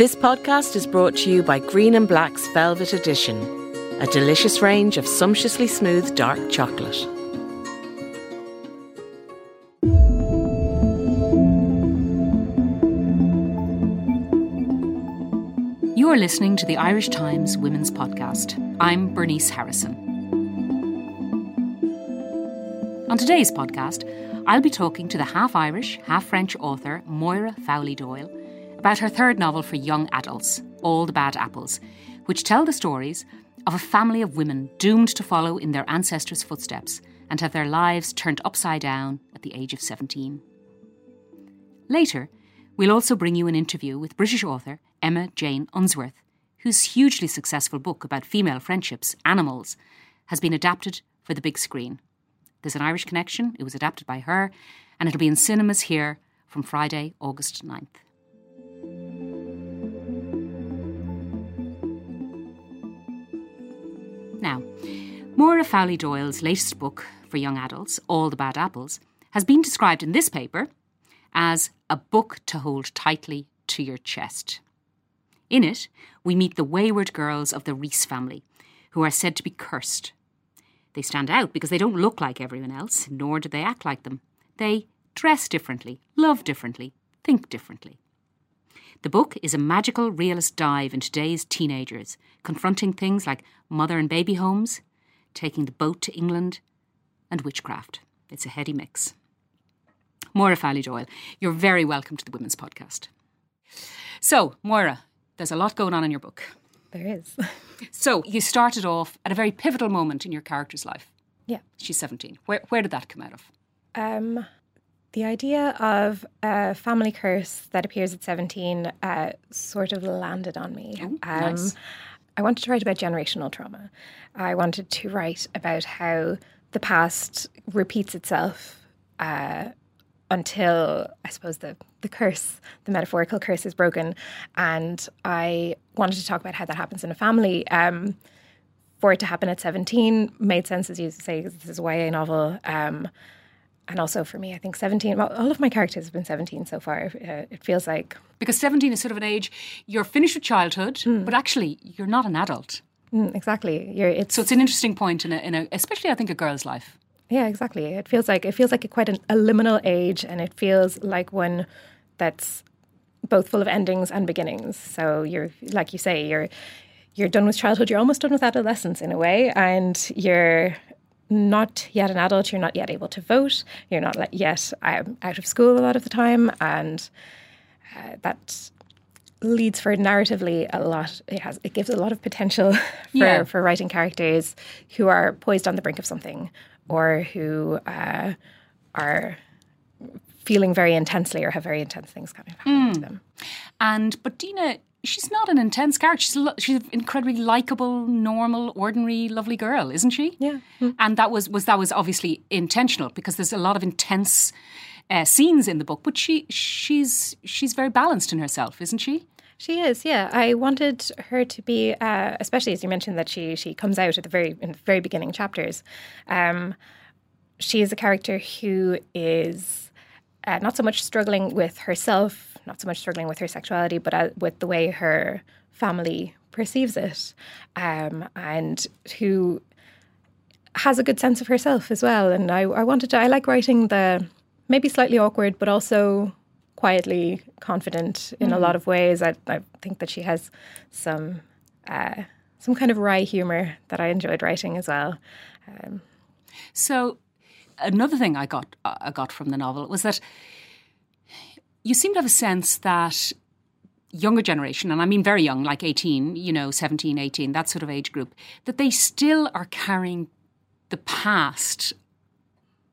This podcast is brought to you by Green and Black's Velvet Edition, a delicious range of sumptuously smooth dark chocolate. You are listening to the Irish Times Women's Podcast. I'm Bernice Harrison. On today's podcast, I'll be talking to the half Irish, half French author Moira Fowley Doyle about her third novel for young adults, All the Bad Apples, which tell the stories of a family of women doomed to follow in their ancestors' footsteps and have their lives turned upside down at the age of 17. Later, we'll also bring you an interview with British author Emma Jane Unsworth, whose hugely successful book about female friendships, Animals, has been adapted for the big screen. There's an Irish connection, it was adapted by her, and it'll be in cinemas here from Friday, August 9th. Now, Moira Fowley Doyle's latest book for young adults, All the Bad Apples, has been described in this paper as a book to hold tightly to your chest. In it, we meet the wayward girls of the Reese family, who are said to be cursed. They stand out because they don't look like everyone else, nor do they act like them. They dress differently, love differently, think differently. The book is a magical realist dive into today's teenagers, confronting things like mother and baby homes, taking the boat to England, and witchcraft. It's a heady mix. Moira Fowley Doyle, you're very welcome to the Women's Podcast. So, Moira, there's a lot going on in your book. There is. So, you started off at a very pivotal moment in your character's life. Yeah. She's 17. Where, where did that come out of? Um, the idea of a family curse that appears at 17 uh, sort of landed on me. Oh, um, nice. I wanted to write about generational trauma. I wanted to write about how the past repeats itself uh, until I suppose the the curse, the metaphorical curse, is broken. And I wanted to talk about how that happens in a family. Um, for it to happen at 17 made sense, as you say, this is a YA novel. Um, and also for me, I think 17, well, all of my characters have been 17 so far. Uh, it feels like, Because 17 is sort of an age you're finished with childhood, but actually you're not an adult. mm, exactly. You're, it's, So it's an interesting point in a, in a especially I think a girl's life. Yeah, exactly. It feels like it feels like a quite an, a liminal age, and it feels like one that's both full of endings and beginnings. So you're, like you say, you're you're done with childhood. You're almost done with adolescence in a way, and you're not yet an adult. You're not yet able to vote. You're not yet um, out of school a lot of the time, and uh, that leads for narratively a lot. It has it gives a lot of potential for Yeah. for writing characters who are poised on the brink of something or who uh, are feeling very intensely or have very intense things coming happening to them. And but Deena, she's not an intense character. She's lo- she's an incredibly likable, normal, ordinary, lovely girl, isn't she? Yeah. And that was was that was obviously intentional because there's a lot of intense uh, scenes in the book. But she she's she's very balanced in herself, isn't she? She is, yeah. I wanted her to be, uh, especially as you mentioned that she she comes out at the very in the very beginning chapters. Um, she is a character who is uh, not so much struggling with herself, not so much struggling with her sexuality, but uh, with the way her family perceives it, um, and who has a good sense of herself as well. And I, I wanted to, I like writing the maybe slightly awkward, but also quietly confident in a lot of ways. I, I think that she has some uh, some kind of wry humor that I enjoyed writing as well. Um, So another thing I got I got from the novel was that you seem to have a sense that younger generation and I mean very young like 18 you know 17 18 that sort of age group that they still are carrying the past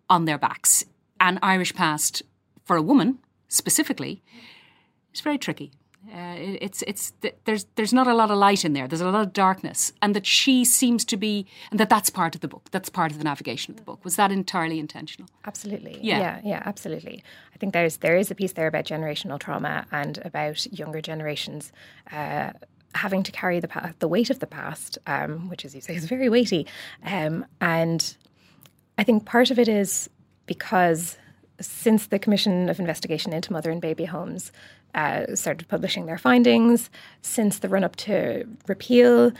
on their backs an Irish past for a woman specifically is very tricky. Uh, it- it's it's th- there's there's not a lot of light in there. There's a lot of darkness, and that she seems to be, and that that's part of the book. That's part of the navigation of the book. Was that entirely intentional? Absolutely. Yeah. yeah, yeah, absolutely. I think there's there is a piece there about generational trauma and about younger generations uh, having to carry the pa- the weight of the past, um, which, as you say, is very weighty. Um, and I think part of it is because since the Commission of Investigation into Mother and Baby Homes uh, started publishing their findings, since the run up to repeal,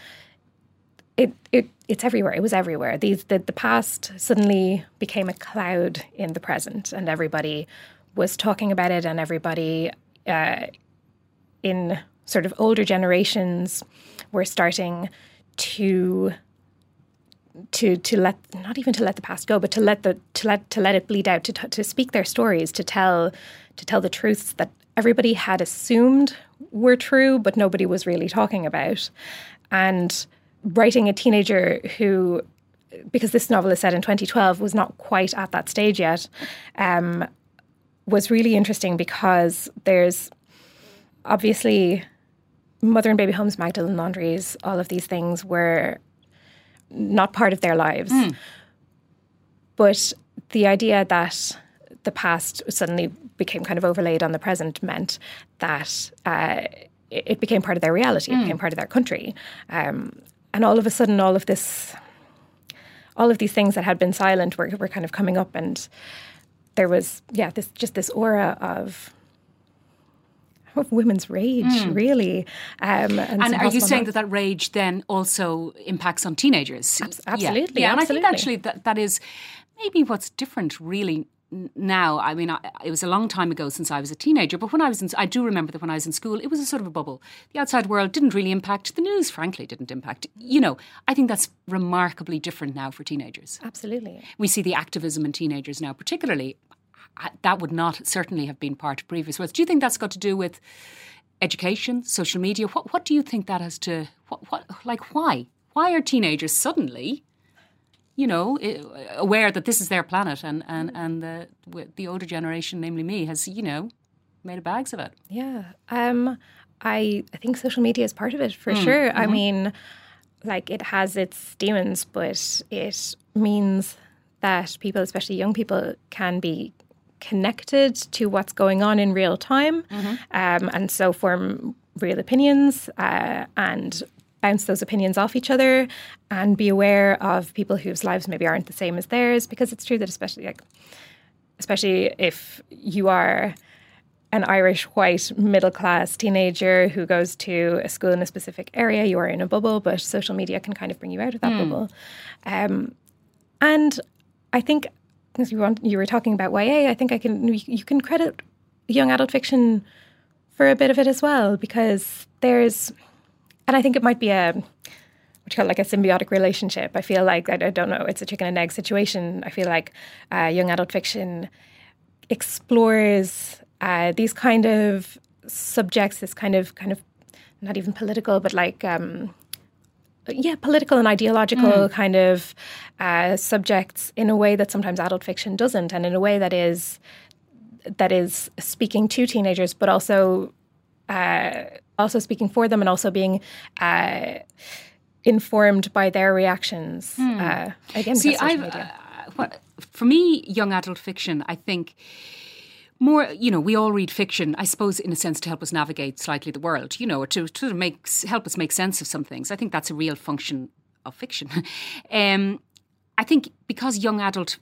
it, it it's everywhere. It was everywhere. These the, the past suddenly became a cloud in the present, and everybody was talking about it, and everybody uh, in sort of older generations were starting to to to let not even to let the past go, but to let the to let to let it bleed out, to t- to speak their stories, to tell to tell the truths that everybody had assumed were true, but nobody was really talking about. And writing a teenager who, because this novel is set in 2012, was not quite at that stage yet, um, was really interesting because there's obviously mother and baby homes, Magdalene laundries, all of these things were not part of their lives. But the idea that the past suddenly became kind of overlaid on the present meant that uh, it became part of their reality, it became part of their country. Um, and all of a sudden, all of this, all of these things that had been silent were, were kind of coming up, and there was, yeah, this just this aura of of women's rage, really. Um, and, And are you saying that that rage then also impacts on teenagers? Abs- Yeah. absolutely, Yeah, and I think actually that that is maybe what's different really now. I mean, I, it was a long time ago since I was a teenager, but when I was in, I do remember that when I was in school, it was a sort of a bubble. The outside world didn't really impact. The news, frankly, didn't impact. You know, I think that's remarkably different now for teenagers. Absolutely. We see the activism in teenagers now, particularly. I- That would not certainly have been part of previous worlds. Do you think that's got to do with education, social media? What What do you think that has to? What What like why? Why are teenagers suddenly, you know, aware that this is their planet and and and the the older generation, namely me, has you know made a bags of it. Yeah. Um, I I think social media is part of it for sure. I mean, like it has its demons, but it means that people, especially young people, can be connected to what's going on in real time, um, and so form real opinions uh, and bounce those opinions off each other, and be aware of people whose lives maybe aren't the same as theirs. Because it's true that especially like especially if you are an Irish white middle class teenager who goes to a school in a specific area, you are in a bubble, but social media can kind of bring you out of that bubble. Um, and I think, as you, want, you were talking about YA, I think I can you can credit young adult fiction for a bit of it as well because there's, and I think it might be a what you call like a symbiotic relationship. I feel like I, I don't know, it's a chicken and egg situation. I feel like uh, young adult fiction explores uh, these kind of subjects, this kind of kind of not even political, but like um, yeah, political and ideological kind of uh, subjects in a way that sometimes adult fiction doesn't, and in a way that is that is speaking to teenagers, but also uh, also speaking for them, and also being. Uh, informed by their reactions uh, again See, social I've, media. uh, what, for me, young adult fiction, I think more, you know, we all read fiction, I suppose, in a sense, to help us navigate slightly the world, you know, to, to make, help us make sense of some things. I think that's a real function of fiction. um, I think because young adult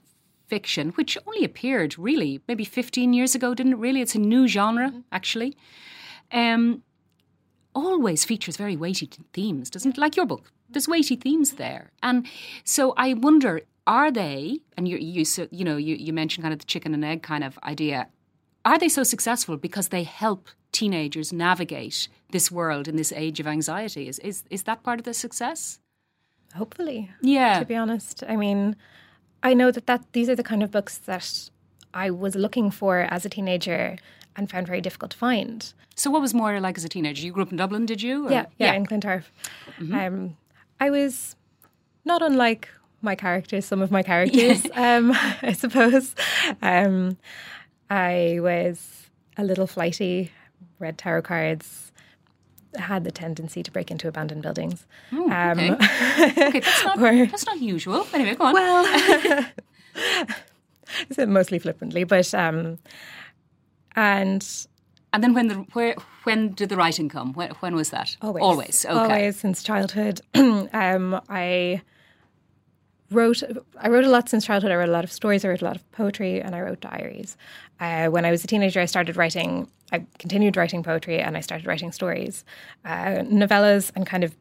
fiction, which only appeared really maybe 15 years ago, didn't it really? It's a new genre, actually. Um, always features very weighty themes, doesn't it? Like your book, there's weighty themes there, and so I wonder, are they? And you, you, so- you know, you, you mentioned kind of the chicken and egg kind of idea. Are they so successful because they help teenagers navigate this world in this age of anxiety? Is is is that part of the success? hopefully Yeah. to be honest i mean i know that, that these are the kind of books that i was looking for as a teenager and found very difficult to find So, what was more like as a teenager? You grew up in Dublin, did you? or- yeah yeah, in clontarf um, i was not unlike my characters some of my characters um, i suppose um, i was a little flighty, read tarot cards, had the tendency to break into abandoned buildings. Oh, Um, okay. okay, that's not, or- that's not usual. Anyway, go on. Well, I said mostly flippantly, but um, and and then when the where when did the writing come? When, when was that? always, Always. Okay. always since childhood. um, I wrote I wrote a lot since childhood. I wrote a lot of stories. I wrote a lot of poetry, and I wrote diaries. Uh, when I was a teenager, I started writing. I continued writing poetry, and I started writing stories, uh, novellas, and kind of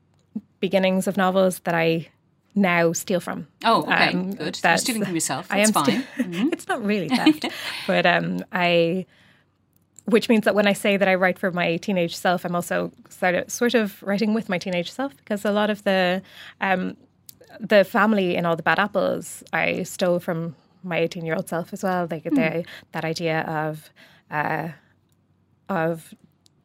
beginnings of novels that I now steal from. Oh, okay, Um, good. You're stealing from yourself. I That's am fine. Mm-hmm. it's not really theft, but um, I. Which means that when I say that I write for my teenage self, I'm also sort of, sort of writing with my teenage self because a lot of the um, the family in all the bad apples I stole from my 18 year old self as well. Like the, that idea of uh, of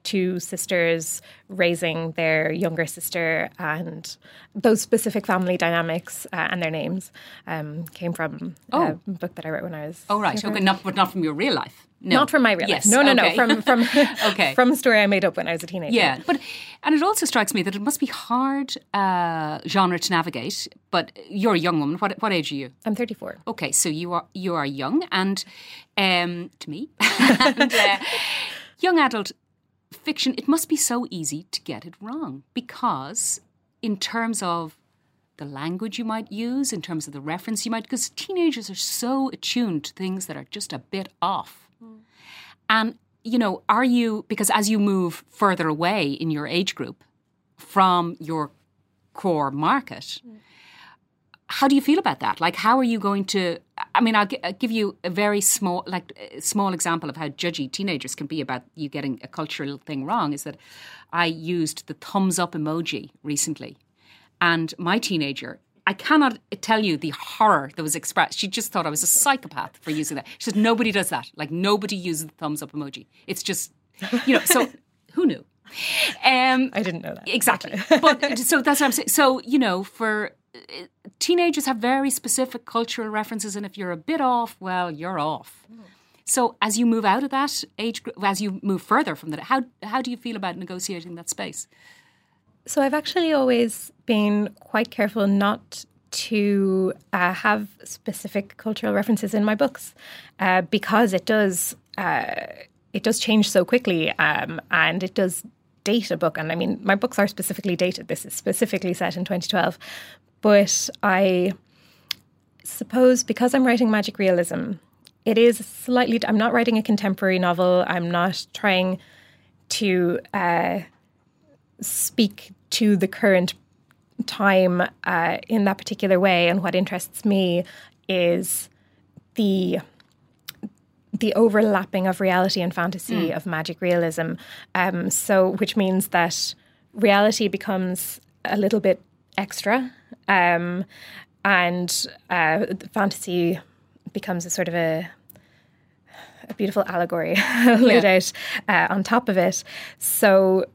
two sisters raising their younger sister and those specific family dynamics uh, and their names um, came from a book that I wrote when I was Oh right. younger. Okay. Not but not from your real life. No. Not from my real Yes, life. No, no, okay. no. From from Okay. from a story I made up when I was a teenager. Yeah, but and it also strikes me that it must be hard uh, genre to navigate. But you're a young woman. What what age are you? I'm 34. Okay, so you are you are young, and um, to me, and, uh, young adult fiction. It must be so easy to get it wrong because, in terms of the language you might use, in terms of the reference you might, because teenagers are so attuned to things that are just a bit off. And, you know, are you, because as you move further away in your age group from your core market, how do you feel about that? Like, how are you going to? I mean, I'll, gi- I'll give you a very small, like, small example of how judgy teenagers can be about you getting a cultural thing wrong. Is that I used the thumbs up emoji recently, and my teenager. I cannot tell you the horror that was expressed. She just thought I was a psychopath for using that. She said nobody does that. Like nobody uses the thumbs up emoji. It's just, you know. So who knew? Um, I didn't know that. Exactly. but so that's what I'm saying. So, you know, for uh, teenagers have very specific cultural references, and if you're a bit off, well, you're off. So, as you move out of that age group, as you move further from that, how how do you feel about negotiating that space? So I've actually always been quite careful not to uh, have specific cultural references in my books uh, because it does uh, it does change so quickly um, and it does date a book. And I mean, my books are specifically dated. This is specifically set in 2012, but I suppose because I'm writing magic realism, it is slightly. I'm not writing a contemporary novel. I'm not trying to uh, speak to the current time uh, in that particular way. And what interests me is the the overlapping of reality and fantasy of magic realism. Um, so, which means that reality becomes a little bit extra, um, and uh, fantasy becomes a sort of a a beautiful allegory laid out uh, on top of it. So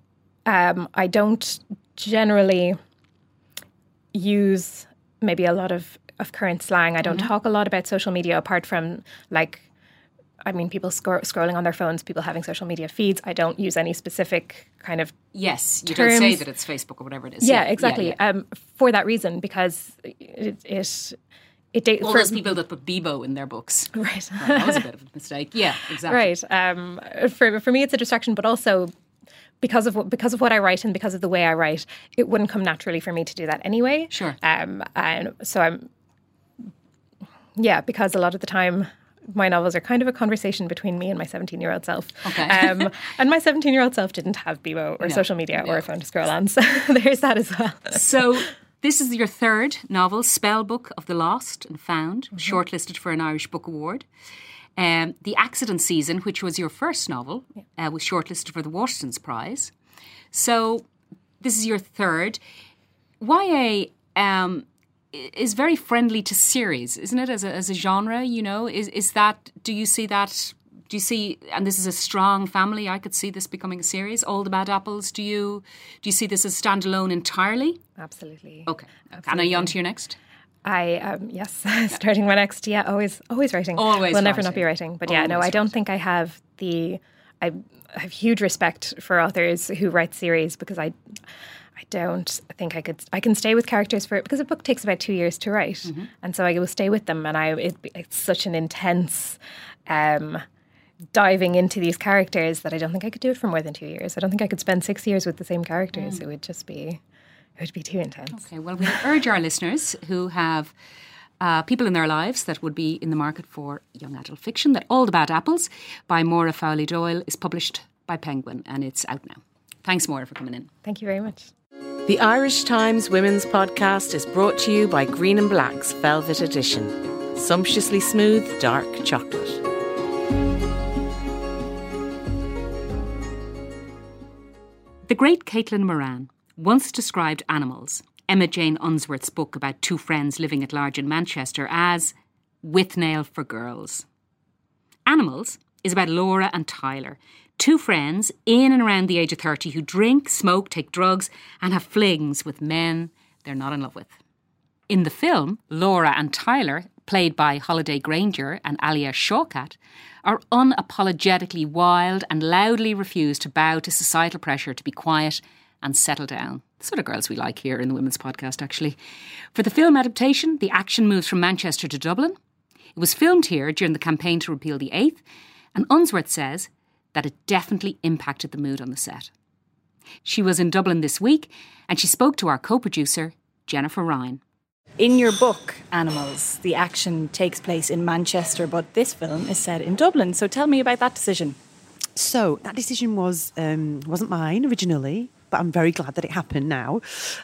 um, I don't generally use maybe a lot of, of current slang. I don't talk a lot about social media apart from like, I mean, people scro- scrolling on their phones, people having social media feeds. I don't use any specific kind of Yes, you don't say that it's Facebook or whatever it is. yeah, exactly. yeah. Um, for that reason, because it it it All for- those people that put Bebo in their books. right. That was a bit of a mistake. Yeah, exactly. Right. Um, for for me, it's a distraction, but also because of what, because of what I write and because of the way I write, it wouldn't come naturally for me to do that anyway. Sure. Um, and so I'm, yeah, because a lot of the time. My novels are kind of a conversation between me and my 17 year old self. Okay. Um, and my 17 year old self didn't have Bebo or social media or a phone to scroll on. So there's that as well. So this is your third novel, Spellbook of the Lost and Found, Mm-hmm. shortlisted for an Irish Book Award. Um, the Accident Season, which was your first novel, uh, was shortlisted for the Waterstones Prize. So this is your third. YA um, is very friendly to series, isn't it? As a, as a genre, you know, is is that? Do you see that? Do you see? And this is a strong family. I could see this becoming a series. All the Bad Apples. Do you? Do you see this as standalone entirely? Absolutely. Okay. And are you on to your next? I um, yes, starting my next. Yeah, always always writing. Always will never not be writing. But yeah, no, I don't think I have the. I have huge respect for authors who write series because I I don't think I could. I can stay with characters for because a book takes about two years to write, mm-hmm. and so I will stay with them. And I it, it's such an intense um, diving into these characters that I don't think I could do it for more than two years. I don't think I could spend six years with the same characters. Mm. It would just be it would be too intense. Okay, well, we urge our listeners who have. Uh, people in their lives that would be in the market for young adult fiction that All the Bad Apples by Moira Fowley Doyle is published by Penguin and it's out now. Thanks, Moira, for coming in. Thank you very much. The Irish Times Women's Podcast is brought to you by Green and Black's Velvet Edition. Sumptuously smooth, dark chocolate. The great Caitlin Moran once described animals, Emma Jane Unsworth's book about two friends living at large in Manchester, as Withnail for girls. Animals is about Laura and Tyler, two friends in and around the age of 30 who drink, smoke, take drugs, and have flings with men they're not in love with. In the film, Laura and Tyler, played by Holliday Grainger and Alia Shawkat, are unapologetically wild and loudly refuse to bow to societal pressure to be quiet and settle down. The sort of girls we like here in the Women's Podcast, actually. For the film adaptation, the action moves from Manchester to Dublin. It was filmed here during the campaign to repeal the Eighth, and Unsworth says that it definitely impacted the mood on the set. She was in Dublin this week, and she spoke to our co producer, Jennifer Ryan. In your book, Animals, the action takes place in Manchester, but this film is set in Dublin. So tell me about that decision. So that decision was um, wasn't mine originally, but I'm very glad that it happened now.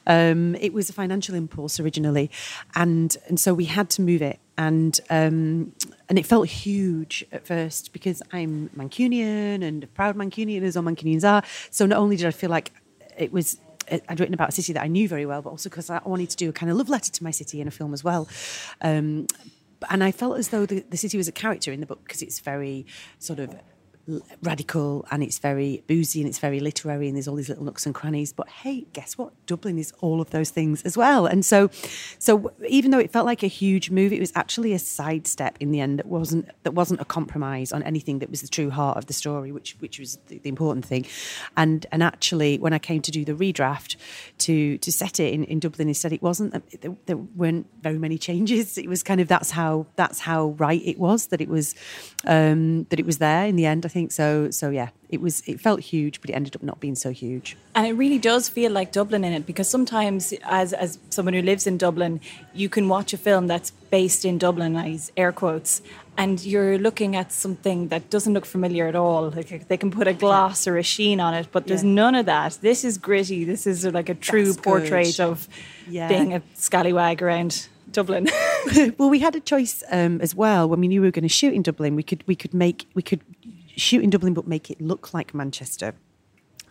Um, it was a financial impulse originally, and and so we had to move it, and um, and it felt huge at first because I'm Mancunian and proud Mancunian as all Mancunians are. So not only did I feel like it was I'd written about a city that I knew very well, but also because I wanted to do a kind of love letter to my city in a film as well. Um, and I felt as though the, the city was a character in the book because it's very sort of radical and it's very boozy and it's very literary and there's all these little nooks and crannies. But hey, guess what? Dublin is all of those things as well. And so, so even though it felt like a huge move, it was actually a sidestep in the end that wasn't that wasn't a compromise on anything that was the true heart of the story, which which was the, the important thing. And and actually, when I came to do the redraft to to set it in, in Dublin instead, it wasn't there, there weren't very many changes. It was kind of that's how that's how right it was that it was um, that it was there in the end. I think so. So yeah, it was. It felt huge, but it ended up not being so huge. And it really does feel like Dublin in it because sometimes, as as someone who lives in Dublin, you can watch a film that's based in Dublin, I air quotes, and you're looking at something that doesn't look familiar at all. Like they can put a gloss or a sheen on it, but there's yeah. none of that. This is gritty. This is like a true that's portrait good. of yeah. being a scallywag around Dublin. well, we had a choice um, as well when we knew we were going to shoot in Dublin. We could we could make we could shoot in Dublin but make it look like Manchester.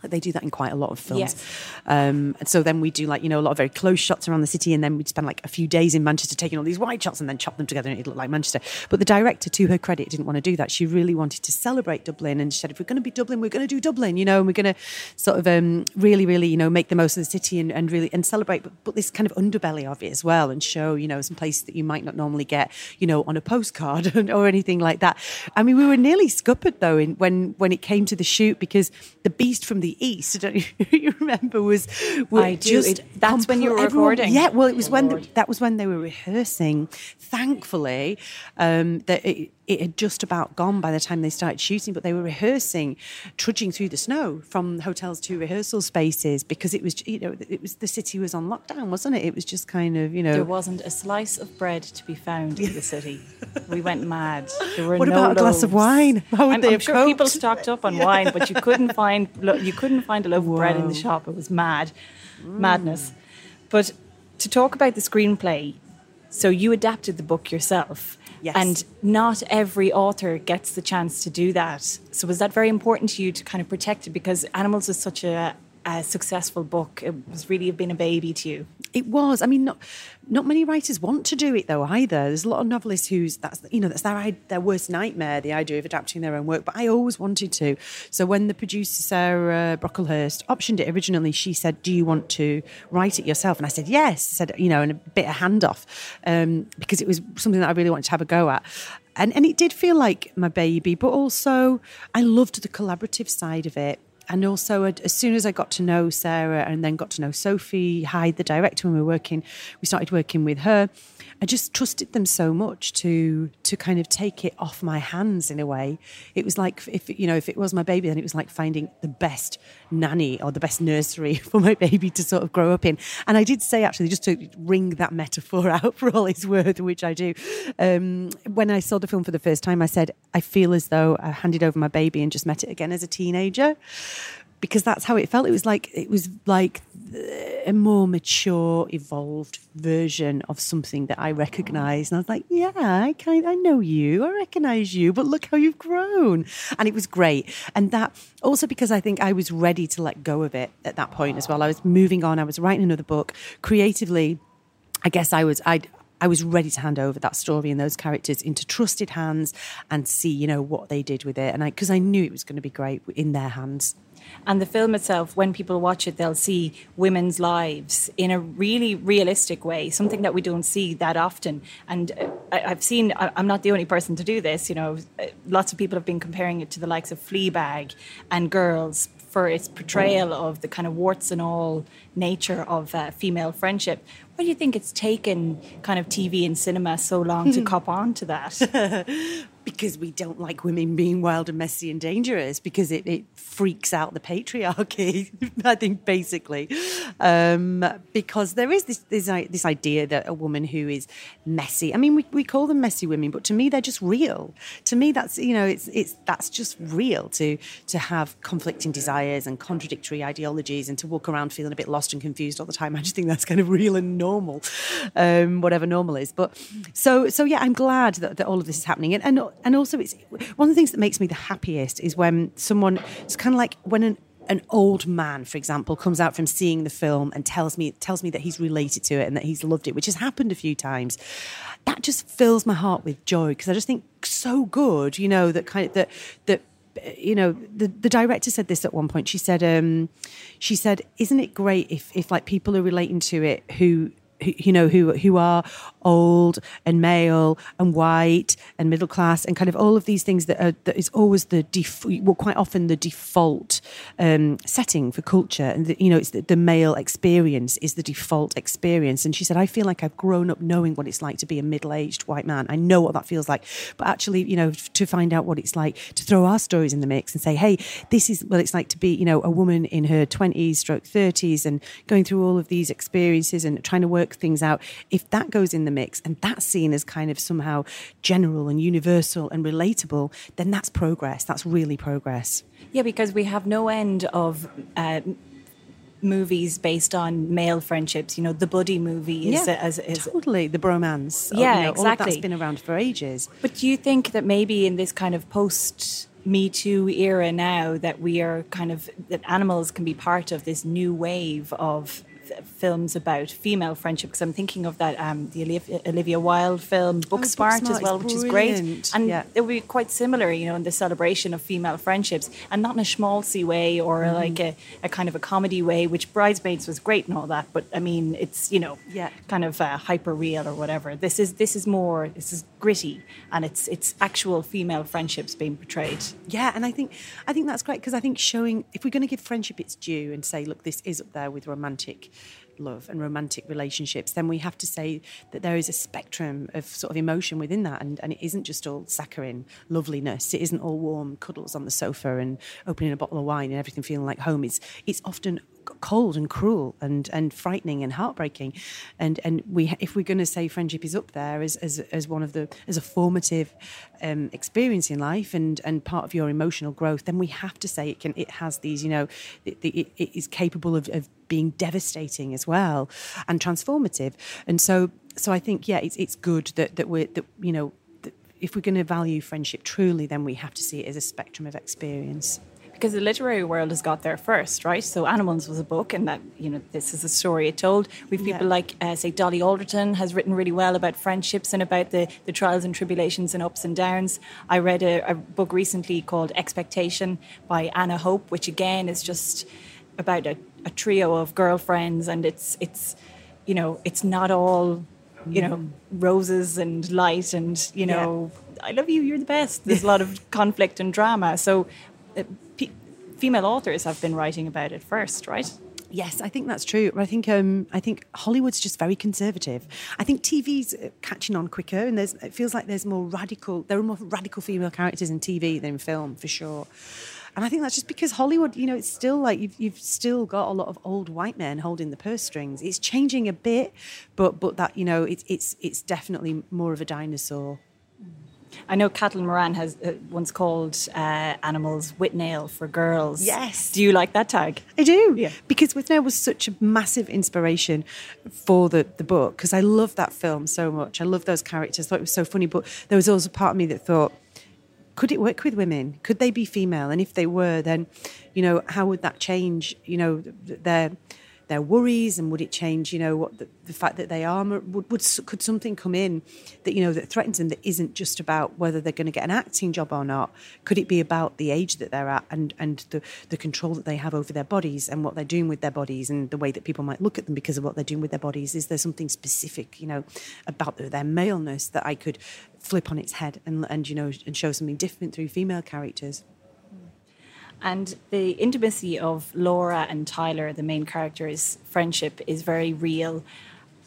They do that in quite a lot of films. Yes. Um, and so then we do like, you know, a lot of very close shots around the city. And then we'd spend like a few days in Manchester taking all these wide shots and then chop them together and it looked like Manchester. But the director, to her credit, didn't want to do that. She really wanted to celebrate Dublin. And she said, if we're going to be Dublin, we're going to do Dublin, you know, and we're going to sort of um, really, really, you know, make the most of the city and, and really, and celebrate, but, but this kind of underbelly of it as well and show, you know, some places that you might not normally get, you know, on a postcard or anything like that. I mean, we were nearly scuppered though in, when, when it came to the shoot because the beast from the east, don't you remember was, I do. It, that's compl- when you were everyone, recording. Yeah, well, it was oh, when the, that was when they were rehearsing. Thankfully, um, that it, it had just about gone by the time they started shooting, but they were rehearsing, trudging through the snow from hotels to rehearsal spaces because it was, you know, it was the city was on lockdown, wasn't it? It was just kind of, you know, there wasn't a slice of bread to be found in the city. we went mad. There were what no about a glass of wine? How would I'm, they I'm sure coped? people stocked up on yeah. wine, but you couldn't find you couldn't find a loaf Whoa. of bread in the shop. It was mad, mm. madness. But to talk about the screenplay, so you adapted the book yourself. Yes. And not every author gets the chance to do that. So was that very important to you to kind of protect it because Animals is such a, a successful book. It was really been a baby to you. It was. I mean, not not many writers want to do it though either. There's a lot of novelists who's that's you know that's their their worst nightmare, the idea of adapting their own work. But I always wanted to. So when the producer Sarah Brocklehurst optioned it originally, she said, "Do you want to write it yourself?" And I said, "Yes." Said you know, and a bit of handoff um, because it was something that I really wanted to have a go at. and and it did feel like my baby, but also I loved the collaborative side of it. And also, as soon as I got to know Sarah and then got to know Sophie Hyde, the director, when we were working, we started working with her. I just trusted them so much to to kind of take it off my hands in a way. It was like if you know if it was my baby, then it was like finding the best nanny or the best nursery for my baby to sort of grow up in. And I did say actually just to wring that metaphor out for all it's worth, which I do. Um, when I saw the film for the first time, I said I feel as though I handed over my baby and just met it again as a teenager because that's how it felt. It was like it was like a more mature, evolved version of something that I recognised, and I was like, "Yeah, I kind, I know you, I recognise you, but look how you've grown," and it was great. And that also because I think I was ready to let go of it at that point as well. I was moving on. I was writing another book creatively. I guess I was I I was ready to hand over that story and those characters into trusted hands and see, you know, what they did with it. And I, because I knew it was going to be great in their hands. And the film itself, when people watch it, they'll see women's lives in a really realistic way, something that we don't see that often. And uh, I've seen, I'm not the only person to do this, you know, uh, lots of people have been comparing it to the likes of Fleabag and Girls for its portrayal of the kind of warts and all nature of uh, female friendship. Why do you think it's taken kind of TV and cinema so long to cop on to that? because we don't like women being wild and messy and dangerous because it, it freaks out the patriarchy i think basically um, because there is this, this, this idea that a woman who is messy i mean we, we call them messy women but to me they're just real to me that's you know it's it's that's just real to to have conflicting desires and contradictory ideologies and to walk around feeling a bit lost and confused all the time. I just think that's kind of real and normal um, whatever normal is. But so so yeah i'm glad that, that all of this is happening. And, and and also it's one of the things that makes me the happiest is when someone it's kind of like when an an old man, for example, comes out from seeing the film and tells me tells me that he's related to it and that he's loved it, which has happened a few times. That just fills my heart with joy because I just think so good, you know, that kind of that that you know the, the director said this at one point. She said um, she said isn't it great if if like people are relating to it who you know who who are old and male and white and middle class and kind of all of these things that are that is always the def- well quite often the default um, setting for culture. And the, you know it's the, the, male experience is the default experience. And she said I feel like I've grown up knowing what it's like to be a middle-aged white man. I know what that feels like. But actually you know to find out what it's like to throw our stories in the mix and say hey this is what it's like to be you know a woman in her 20s stroke 30s and going through all of these experiences and trying to work things out if that goes in the mix and that's seen as kind of somehow general and universal and relatable, then that's progress. That's really progress. Yeah, because we have no end of. Uh, movies based on male friendships. You know, the buddy movie is, yeah, as, as, totally the bromance. Yeah, you know, exactly. That's been around for ages. But do you think that maybe in this kind of post Me Too era now that we are kind of that animals can be part of this new wave of films about female friendship because I'm thinking of that um, the Olivia, Olivia Wilde film Booksmart, oh, as well, which is great, and yeah. it would be quite similar, you know, in the celebration of female friendships, and not in a schmaltzy way or mm. like a, a, kind of a comedy way. Which Bridesmaids was great and all that, but I mean, it's you know, yeah. kind of uh, hyper real or whatever. This is this is more this is gritty, and it's it's actual female friendships being portrayed. Yeah, and I think I think that's great because I think showing if we're going to give friendship its due and say, look, this is up there with romantic love and romantic relationships, then we have to say that there is a spectrum of sort of emotion within that. And, and it isn't just all saccharine loveliness. It isn't all warm cuddles on the sofa and opening a bottle of wine and everything feeling like home. It's, it's often cold and cruel and, and frightening and heartbreaking. And and we if we're going to say friendship is up there as, as, as one of the as a formative um, experience in life and, and part of your emotional growth, then we have to say it can it has these you know it, it, it is capable of, of being devastating as well and transformative. And so so I think yeah it's it's good that that we're that you know if we're going to value friendship truly, then we have to see it as a spectrum of experience because the literary world has got there first, right? So Animals was a book, and that you know this is a story it told. We've people yeah. like uh, say Dolly Alderton has written really well about friendships and about the the trials and tribulations and ups and downs. I read a, a book recently called Expectation by Anna Hope, which again is just about a, a trio of girlfriends, and it's it's you know it's not all you know, roses and light and, you know, I love you, you're the best. There's a lot of conflict and drama. So uh, female authors have been writing about it first, right? Yes, I think that's true. I think um, I think Hollywood's just very conservative. I think TV's uh, catching on quicker, and there's it feels like there's more radical. There are more radical female characters in TV than in film, for sure. And I think that's just because Hollywood, you know, it's still like you've, you've still got a lot of old white men holding the purse strings. It's changing a bit, but but that you know, it's it's it's definitely more of a dinosaur. I know Caitlin Moran has uh, once called uh, animals Withnail for girls. Yes. Do you like that tag? I do. Yeah. Because Withnail was such a massive inspiration for the, the book because I love that film so much. I love those characters. I thought it was so funny. But there was also part of me that thought, could it work with women? Could they be female? And if they were, then, you know, how would that change, you know, their their worries and would it change you know what the, the fact that they are would, would could something come in that you know that threatens them that isn't just about whether they're going to get an acting job or not? Could it be about the age that they're at and and the the control that they have over their bodies and what they're doing with their bodies and the way that people might look at them because of what they're doing with their bodies? Is there something specific you know about their, their maleness that I could flip on its head and and you know and show something different through female characters and the intimacy of Laura and Tyler, the main characters' friendship, is very real.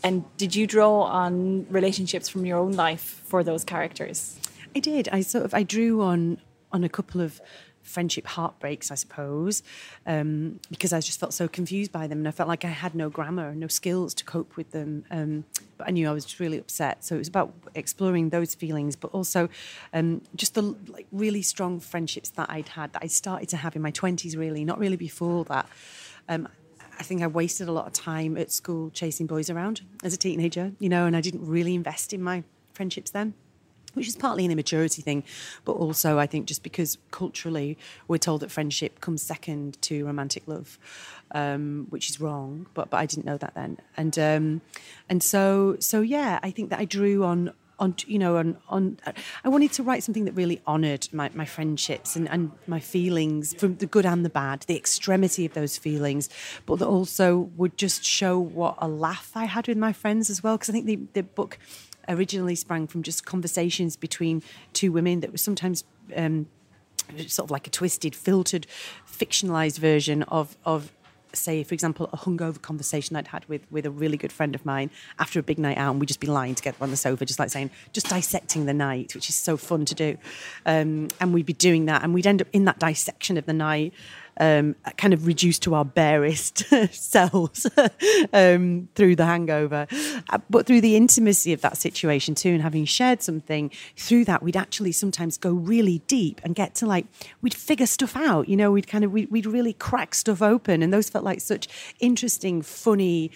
And did you draw on relationships from your own life for those characters? I did. I sort of I drew on on a couple of friendship heartbreaks, I suppose, um, because I just felt so confused by them, and I felt like I had no grammar, no skills to cope with them. Um, but I knew I was just really upset, so it was about exploring those feelings, but also um, just the like really strong friendships that I'd had that I started to have in my twenties. Really, not really before that. Um, I think I wasted a lot of time at school chasing boys around as a teenager, you know, and I didn't really invest in my friendships then which is partly an immaturity thing, but also I think just because culturally we're told that friendship comes second to romantic love, um, which is wrong. But but I didn't know that then, and um, and so so yeah, I think that I drew on. On you know, on on, I wanted to write something that really honoured my, my friendships and, and my feelings, from the good and the bad, the extremity of those feelings, but that also would just show what a laugh I had with my friends as well. Because I think the the book originally sprang from just conversations between two women that were sometimes um, sort of like a twisted, filtered, fictionalized version of of say, for example, a hungover conversation I'd had with with a really good friend of mine after a big night out, and we'd just be lying together on the sofa, just like saying, just dissecting the night, which is so fun to do. Um, and we'd be doing that, and we'd end up in that dissection of the night um, kind of reduced to our barest selves um, through the hangover. Uh, but through the intimacy of that situation too, and having shared something, through that, we'd actually sometimes go really deep and get to like, we'd figure stuff out, you know, we'd kind of, we'd, we'd really crack stuff open. And those felt like such interesting, funny,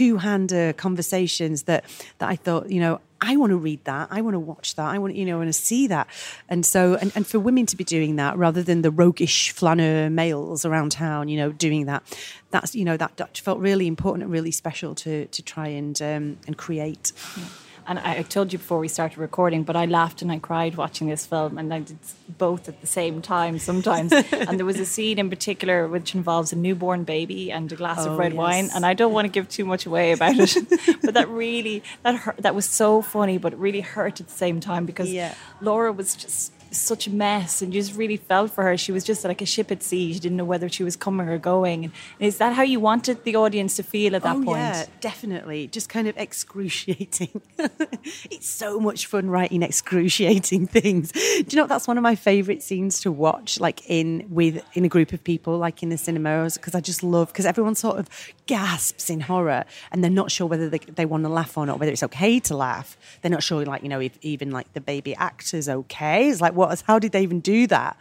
two-hander conversations that that I thought, you know, I want to read that. I want to watch that. I want, you know, want to see that. And so, and, and for women to be doing that rather than the roguish flaneur males around town, you know, doing that, that's, you know, that, felt really important and really special to, to try and, um, and create. Yeah. And I told you before we started recording, but I laughed and I cried watching this film, and I did both at the same time sometimes. and there was a scene in particular which involves a newborn baby and a glass Oh, of red yes. wine, and I don't want to give too much away about it, but that really that hurt, that was so funny, but it really hurt at the same time because Yeah. Laura was just such a mess and you just really felt for her she was just like a ship at sea she didn't know whether she was coming or going and is that how you wanted the audience to feel at that oh, point Yeah, definitely. Just kind of excruciating. it's so much fun writing excruciating things. Do you know that's one of my favourite scenes to watch, like in with in a group of people, like in the cinemas, because I just love because everyone sort of gasps in horror and they're not sure whether they, they want to laugh or not, whether it's okay to laugh. They're not sure, like you know, if even like the baby actor's okay. It's like what? How did they even do that?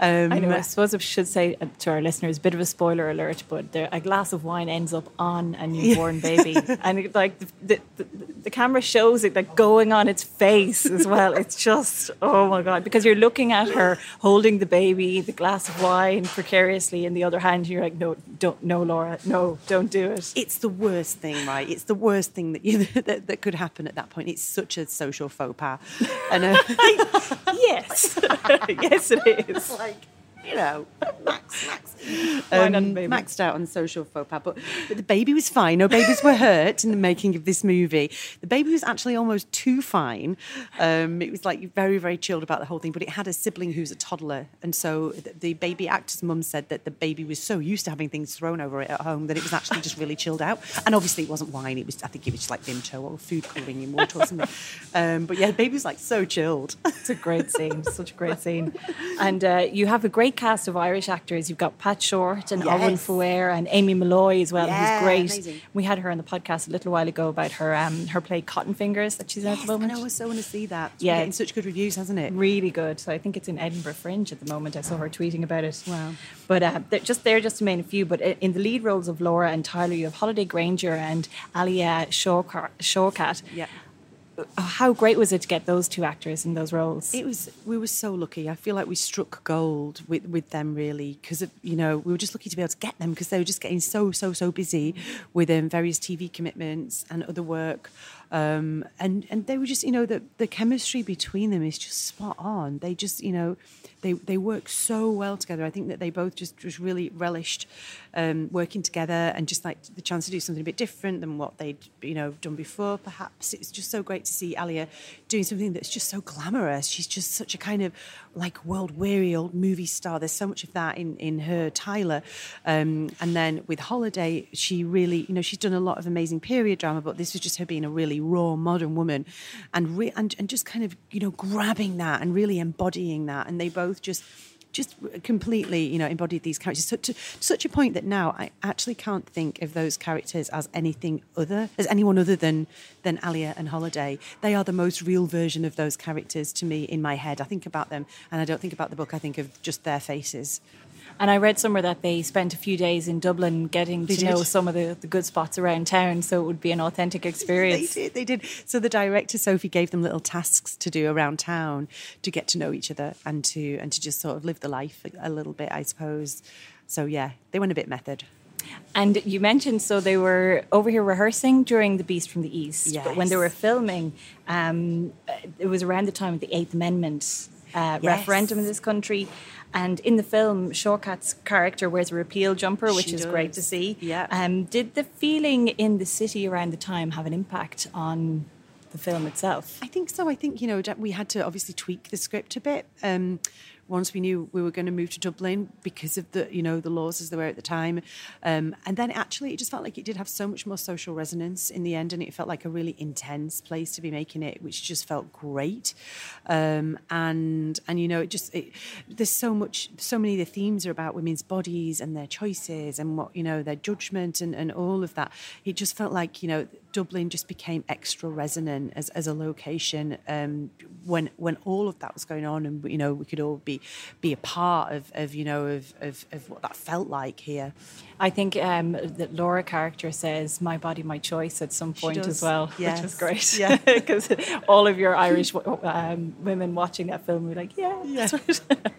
Um, I know. I suppose I should say uh, to our listeners, a bit of a spoiler alert, but there, a glass of wine ends up on a newborn baby, and it, like the, the, the, the camera shows it like going on its face as well. It's just oh my god, because you're looking at her holding the baby, the glass of wine precariously in the other hand. You're like, no, don't, no, Laura, no, don't do it. it's the worst thing, right? It's the worst thing that you that, that could happen at that point. It's such a social faux pas, and uh, yes, yes, it is. like you know, Max, Max. Um, maxed out on social faux pas, but, but the baby was fine. No babies were hurt in the making of this movie. The baby was actually almost too fine. Um, it was like very, very chilled about the whole thing, but it had a sibling who's a toddler. And so the, the baby actor's mum said that the baby was so used to having things thrown over it at home that it was actually just really chilled out. And obviously it wasn't wine, it was, I think it was just like Vimto or food colouring in water or something. Um, but yeah, the baby was like so chilled. It's a great scene, such a great scene. And uh, you have a great cast of Irish actors. You've got Pat Shortt and Owen Yes. Fuer and Amy Molloy as well, Yeah, who's great. amazing. We had her on the podcast a little while ago about her um, her play Cotton Fingers that she's in at the moment. I so want to see that. It's Yeah. getting such good reviews, hasn't it? Really good. So I think it's in Edinburgh Fringe at the moment. I saw her tweeting about it. Wow. But uh, they're just they're just to name a few. But in the lead roles of Laura and Tyler, you have Holliday Grainger and Alia. Shawkat. Yeah. How great was it to get those two actors in those roles? It was. We were so lucky. I feel like we struck gold with with them really because you know we were just lucky to be able to get them because they were just getting so so so busy with um, various TV commitments and other work, um, and and they were just you know the the chemistry between them is just spot on. They just you know they they work so well together. I think that they both just just really relished um, working together and just like the chance to do something a bit different than what they'd you know done before. Perhaps it's just so great to see Alia doing something that's just so glamorous. She's just such a kind of like world weary old movie star. There's so much of that in in her Tyler, um, and then with Holliday, she really you know she's done a lot of amazing period drama, but this was just her being a really raw modern woman, and re- and and just kind of you know grabbing that and really embodying that, and they both just just completely, you know, embodied these characters to, to such a point that now I actually can't think of those characters as anything other, as anyone other than than Alia and Holliday. They are the most real version of those characters to me in my head. I think about them, and I don't think about the book. I think of just their faces. And I read somewhere that they spent a few days in Dublin getting They to know some of the, the good spots around town, so it would be an authentic experience. They did. They did. So the director Sophie gave them little tasks to do around town to get to know each other and to and to just sort of live the life a, little bit, I suppose. So yeah, they went a bit method. And you mentioned so they were over here rehearsing during The Beast from the East, but when they were filming, um, it was around the time of the Eighth Amendment uh, Yes. referendum in this country. And in the film, Shawkat's character wears a repeal jumper, which She is great to see. Yeah. Um, did the feeling in the city around the time have an impact on the film itself? I think so. I think you know we had to obviously tweak the script a bit. Um, once we knew we were going to move to Dublin because of the you know the laws as they were at the time, um, and then actually it just felt like it did have so much more social resonance in the end, and it felt like a really intense place to be making it, which just felt great. Um, and and you know it just it, there's so much so many of the themes are about women's bodies and their choices and what you know their judgment and, and all of that. It just felt like you know Dublin just became extra resonant as, as a location um, when when all of that was going on, and you know we could all be be a part of, of you know of, of, of what that felt like here. I think um, that Laura character says "my body, my choice" at some point as well, which yes. was great. Yeah. because all of your Irish um, women watching that film were like, "Yeah, that's right."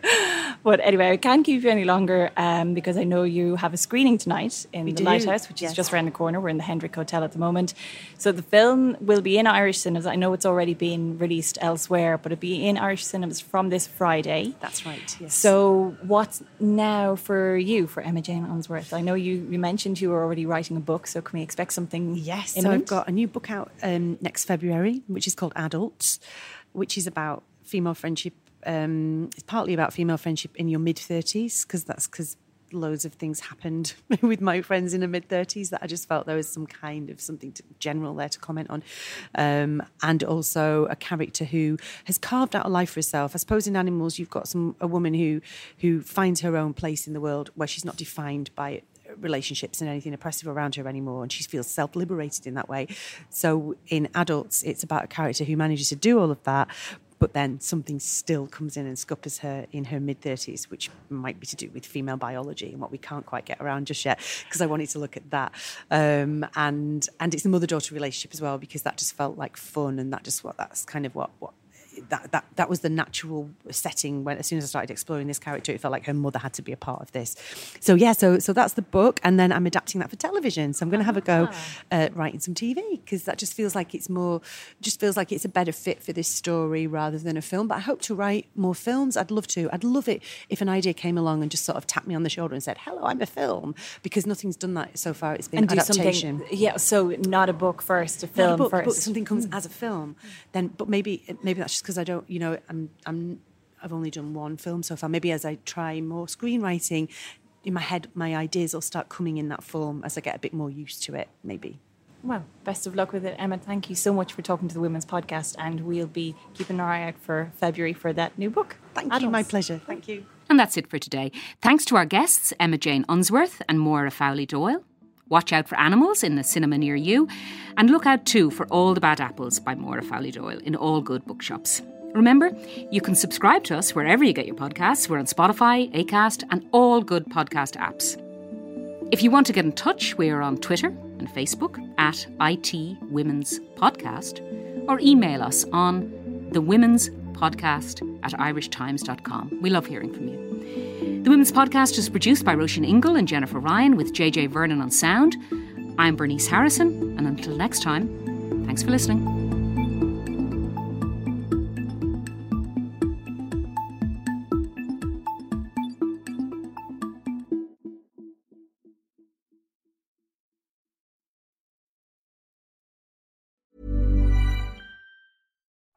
but anyway, I can't keep you any longer um, because I know you have a screening tonight in We the do, Lighthouse, which yes. is just around the corner. We're in the Hendrick Hotel at the moment, so the film will be in Irish cinemas. I know it's already been released elsewhere, but it'll be in Irish cinemas from this Friday. That's right. Yes. So, what's now for you, for Emma Jane Unsworth? I know you, you mentioned you were already writing a book, so can we expect something? Yes, so? I've got a new book out um, next February, which is called Adults, which is about female friendship. Um, it's partly about female friendship in your mid thirties because that's because loads of things happened with my friends in the mid thirties that I just felt there was some kind of something to, general there to comment on, um, and also a character who has carved out a life for herself. I suppose in animals you've got some a woman who who finds her own place in the world where she's not defined by relationships and anything oppressive around her anymore and she feels self-liberated in that way so in adults it's about a character who manages to do all of that but then something still comes in and scuppers her in her mid 30s, which might be to do with female biology and what we can't quite get around just yet. Because I wanted to look at that, um, and and it's the mother daughter relationship as well because that just felt like fun and that just what that's kind of what what that, that that was the natural setting when as soon as I started exploring this character, it felt like her mother had to be a part of this. So yeah, so so that's the book, and then I'm adapting that for television. So I'm going to have a go uh, writing some TV because that just feels like it's more, just feels like it's a better fit for this story rather than a film. But I hope to write more films. I'd love to. I'd love it if an idea came along and just sort of tapped me on the shoulder and said, "Hello, I'm a film," because nothing's done that so far. It's been and adaptation. Yeah, so not a book first, a Not a film book, first. But something comes as a film, then. But maybe maybe that's just because I don't. You know, I'm I'm I've only done one film so far. Maybe as I try more screenwriting, in my head, my ideas will start coming in that form as I get a bit more used to it. Maybe. Well, best of luck with it, Emma. Thank you so much for talking to the Women's Podcast, and we'll be keeping our eye out for February for that new book. Thank you. My pleasure. Thank you. And that's it for today. Thanks to our guests, Emma Jane Unsworth and Moira Fowley Doyle. Watch out for animals in the cinema near you. And look out too for All the Bad Apples by Moira Fowley Doyle in all good bookshops. Remember, you can subscribe to us wherever you get your podcasts. We're on Spotify, Acast, and all good podcast apps. If you want to get in touch, we are on Twitter and Facebook at IT Women's Podcast or email us on the Women's Podcast at irishtimes.com. We love hearing from you. The Women's Podcast is produced by Róisín Ingle and Jennifer Ryan with JJ Vernon on sound. I'm Bernice Harrison, and until next time, thanks for listening.